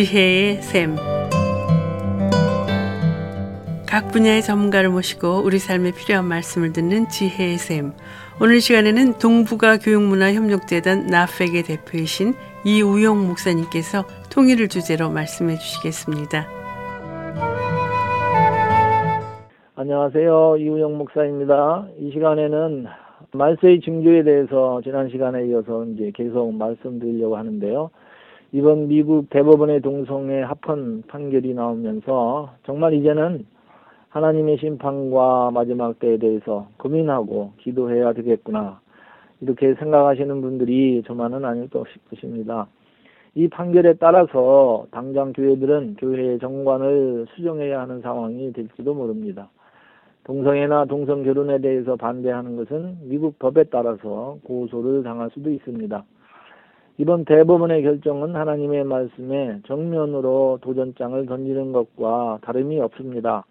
지혜의 샘. 각 분야의 전문가를 모시고 우리 삶에 필요한 말씀을 듣는 지혜의 샘. 오늘 시간에는 동북아 교육문화협력재단 나팩의 대표이신 이우용 목사님께서 통일을 주제로 말씀해 주시겠습니다. 안녕하세요. 이우영 목사입니다. 이 시간에는 말세의 징조에 대해서 지난 시간에 이어서 이제 계속 말씀드리려고 하는데요. 이번 미국 대법원의 동성애 합헌 판결이 나오면서 정말 이제는 하나님의 심판과 마지막 때에 대해서 고민하고 기도해야 되겠구나. 이렇게 생각하시는 분들이 저만은 아닐 것입니다. 이 판결에 따라서 당장 교회들은 교회의 정관을 수정해야 하는 상황이 될지도 모릅니다. 동성애나 동성 결혼에 대해서 반대하는 것은 미국 법에 따라서 고소를 당할 수도 있습니다. 이번 대법원의 결정은 하나님의 말씀에 정면으로 도전장을 던지는 것과 다름이 없습니다.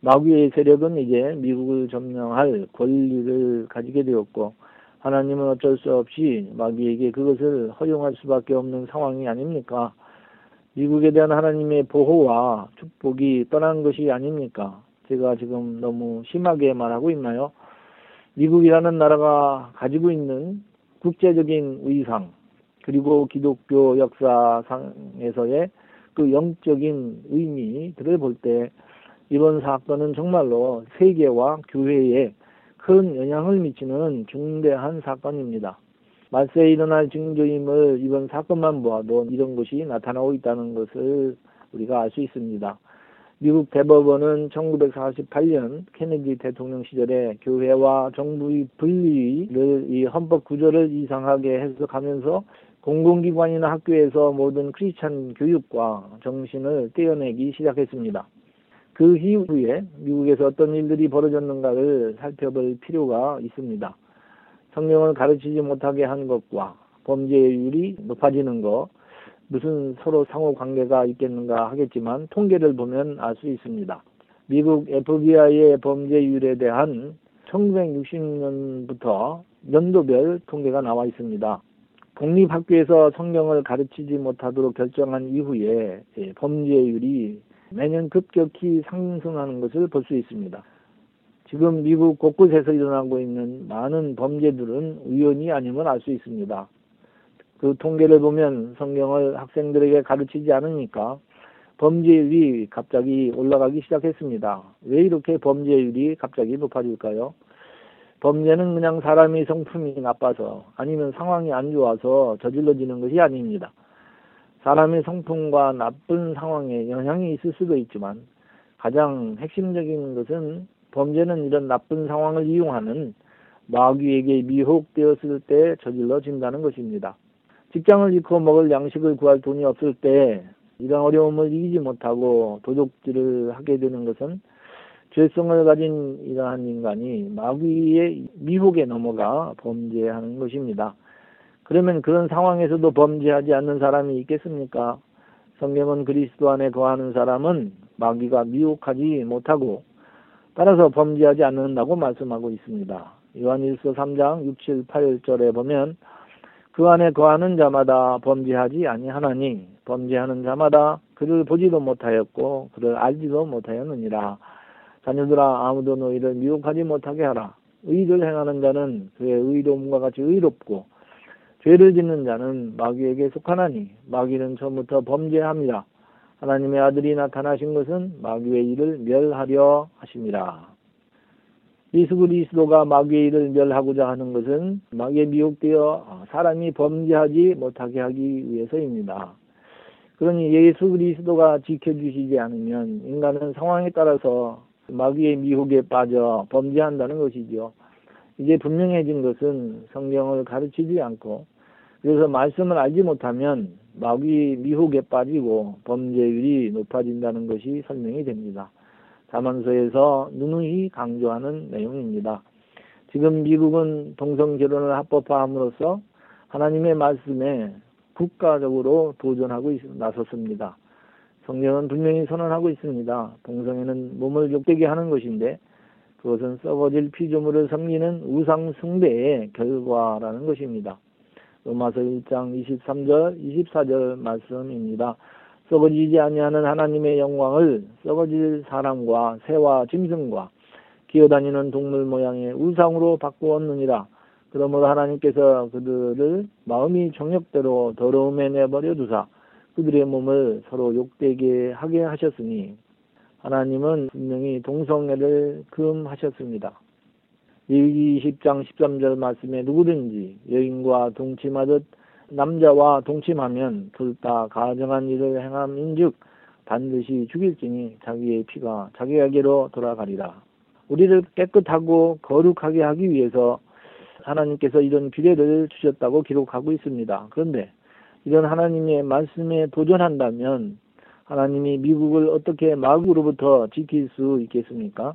마귀의 세력은 이제 미국을 점령할 권리를 가지게 되었고 하나님은 어쩔 수 없이 마귀에게 그것을 허용할 수밖에 없는 상황이 아닙니까? 미국에 대한 하나님의 보호와 축복이 떠난 것이 아닙니까? 제가 지금 너무 심하게 말하고 있나요? 미국이라는 나라가 가지고 있는 국제적인 위상, 그리고 기독교 역사상에서의 그 영적인 의미들을 볼 때 이번 사건은 정말로 세계와 교회에 큰 영향을 미치는 중대한 사건입니다. 말세에 일어날 징조임을 이번 사건만 보아도 이런 것이 나타나고 있다는 것을 우리가 알 수 있습니다. 미국 대법원은 1948년 케네디 대통령 시절에 교회와 정부의 분리를 이 헌법 구조를 이상하게 해석하면서 공공기관이나 학교에서 모든 크리스찬 교육과 정신을 떼어내기 시작했습니다. 그 이후에 미국에서 어떤 일들이 벌어졌는가를 살펴볼 필요가 있습니다. 성경을 가르치지 못하게 한 것과 범죄율이 높아지는 것, 무슨 서로 상호 관계가 있겠는가 하겠지만 통계를 보면 알 수 있습니다. 미국 FBI의 범죄율에 대한 1960년부터 연도별 통계가 나와 있습니다. 공립학교에서 성경을 가르치지 못하도록 결정한 이후에 범죄율이 매년 급격히 상승하는 것을 볼 수 있습니다. 지금 미국 곳곳에서 일어나고 있는 많은 범죄들은 우연이 아니면 알수 있습니다. 그 통계를 보면 성경을 학생들에게 가르치지 않으니까 범죄율이 갑자기 올라가기 시작했습니다. 왜 이렇게 범죄율이 갑자기 높아질까요? 범죄는 그냥 사람의 성품이 나빠서 아니면 상황이 안 좋아서 저질러지는 것이 아닙니다. 사람의 성품과 나쁜 상황에 영향이 있을 수도 있지만 가장 핵심적인 것은 범죄는 이런 나쁜 상황을 이용하는 마귀에게 미혹되었을 때 저질러진다는 것입니다. 직장을 잃고 먹을 양식을 구할 돈이 없을 때 이런 어려움을 이기지 못하고 도둑질을 하게 되는 것은 죄성을 가진 이러한 인간이 마귀의 미혹에 넘어가 범죄하는 것입니다. 그러면 그런 상황에서도 범죄하지 않는 사람이 있겠습니까? 성경은 그리스도 안에 거하는 사람은 마귀가 미혹하지 못하고 따라서 범죄하지 않는다고 말씀하고 있습니다. 요한일서 3장 6, 7, 8절에 보면 그 안에 거하는 자마다 범죄하지 아니하나니 범죄하는 자마다 그를 보지도 못하였고 그를 알지도 못하였느니라. 자녀들아 아무도 너희를 미혹하지 못하게 하라. 의를 행하는 자는 그의 의로움과 같이 의롭고 죄를 짓는 자는 마귀에게 속하나니 마귀는 처음부터 범죄합니다. 하나님의 아들이 나타나신 것은 마귀의 일을 멸하려 하십니다. 예수 그리스도가 마귀의 일을 멸하고자 하는 것은 마귀에 미혹되어 사람이 범죄하지 못하게 하기 위해서입니다. 그러니 예수 그리스도가 지켜주시지 않으면 인간은 상황에 따라서 마귀의 미혹에 빠져 범죄한다는 것이죠. 이제 분명해진 것은 성경을 가르치지 않고 그래서 말씀을 알지 못하면 마귀 미혹에 빠지고 범죄율이 높아진다는 것이 설명이 됩니다. 자문서에서 누누이 강조하는 내용입니다. 지금 미국은 동성 결혼을 합법화함으로써 하나님의 말씀에 국가적으로 도전하고 나섰습니다. 성경은 분명히 선언하고 있습니다. 동성애는 몸을 욕되게 하는 것인데 그것은 썩어질 피조물을 섬기는 우상 숭배의 결과라는 것입니다. 로마서 1장 23절, 24절 말씀입니다. 썩어지지 아니하는 하나님의 영광을 썩어질 사람과 새와 짐승과 기어다니는 동물 모양의 우상으로 바꾸었느니라. 그러므로 하나님께서 그들을 마음이 정욕대로 더러움에 내버려 두사 그들의 몸을 서로 욕되게 하게 하셨으니 하나님은 분명히 동성애를 금하셨습니다. 레위기 20장 13절 말씀에 누구든지 여인과 동침하듯 남자와 동침하면 둘 다 가정한 일을 행함인즉 반드시 죽일지니 자기의 피가 자기에게로 돌아가리라. 우리를 깨끗하고 거룩하게 하기 위해서 하나님께서 이런 규례를 주셨다고 기록하고 있습니다. 그런데 이런 하나님의 말씀에 도전한다면 하나님이 미국을 어떻게 마구로부터 지킬 수 있겠습니까?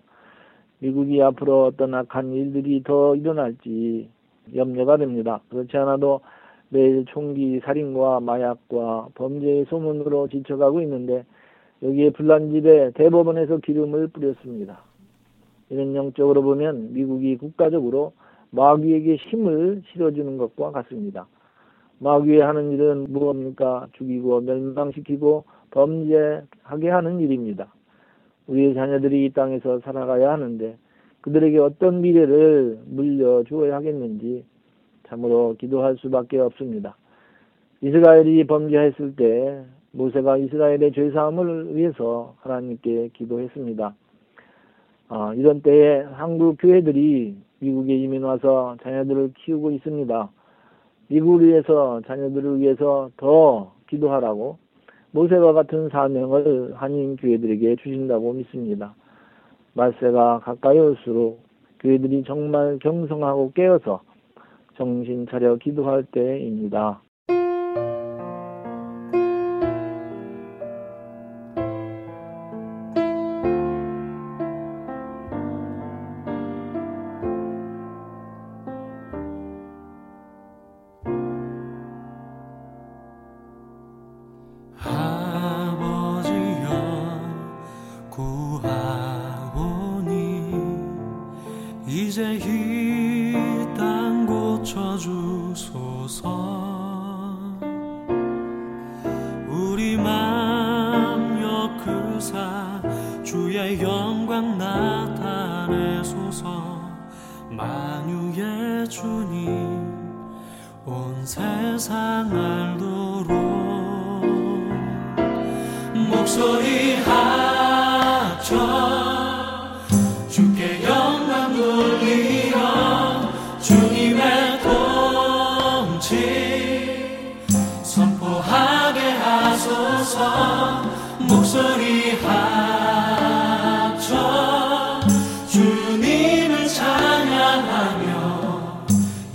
미국이 앞으로 어떤 악한 일들이 더 일어날지 염려가 됩니다. 그렇지 않아도 매일 총기 살인과 마약과 범죄의 소문으로 지쳐가고 있는데 여기에 불난 집에 대법원에서 기름을 뿌렸습니다. 이런 영적으로 보면 미국이 국가적으로 마귀에게 힘을 실어주는 것과 같습니다. 마귀에 하는 일은 무엇입니까? 죽이고 멸망시키고 범죄하게 하는 일입니다. 우리의 자녀들이 이 땅에서 살아가야 하는데 그들에게 어떤 미래를 물려주어야 하겠는지 참으로 기도할 수밖에 없습니다. 이스라엘이 범죄했을 때 모세가 이스라엘의 죄사함을 위해서 하나님께 기도했습니다. 어, 이런 때에 한국 교회들이 미국에 이민 와서 자녀들을 키우고 있습니다. 미국을 위해서 자녀들을 위해서 더 기도하라고 모세와 같은 사명을 한인 교회들에게 주신다고 믿습니다. 말세가 가까이 올수록 교회들이 정말 경성하고 깨어서 정신 차려 기도할 때입니다. 주소서. 우리 맘 역구사 주의 영광 나타내소서. 만유의 주님 온 세상 알도록. 목소리 주님을 찬양하며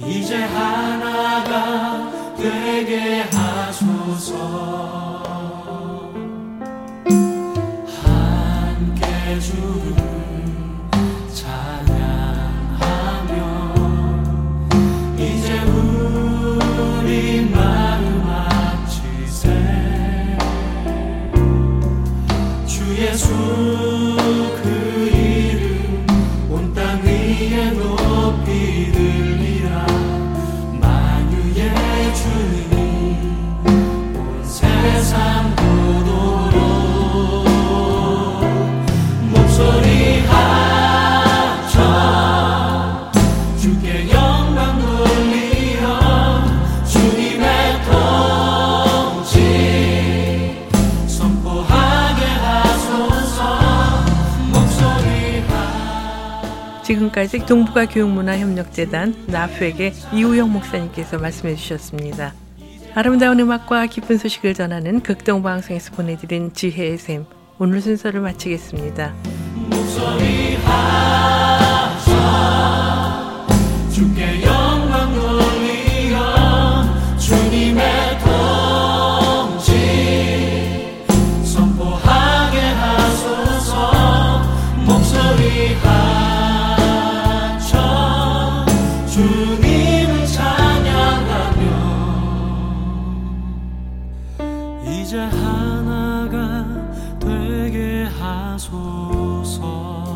이제 하나가 되게 하소서. 지금까지 동북아 교육문화협력재단 나프에게 이우영 목사님께서 말씀해 주셨습니다. 아름다운 음악과 기쁜 소식을 전하는 극동 방송에서 보내드린 지혜의 샘 오늘 순서를 마치겠습니다. 이제 하나가 되게 하소서.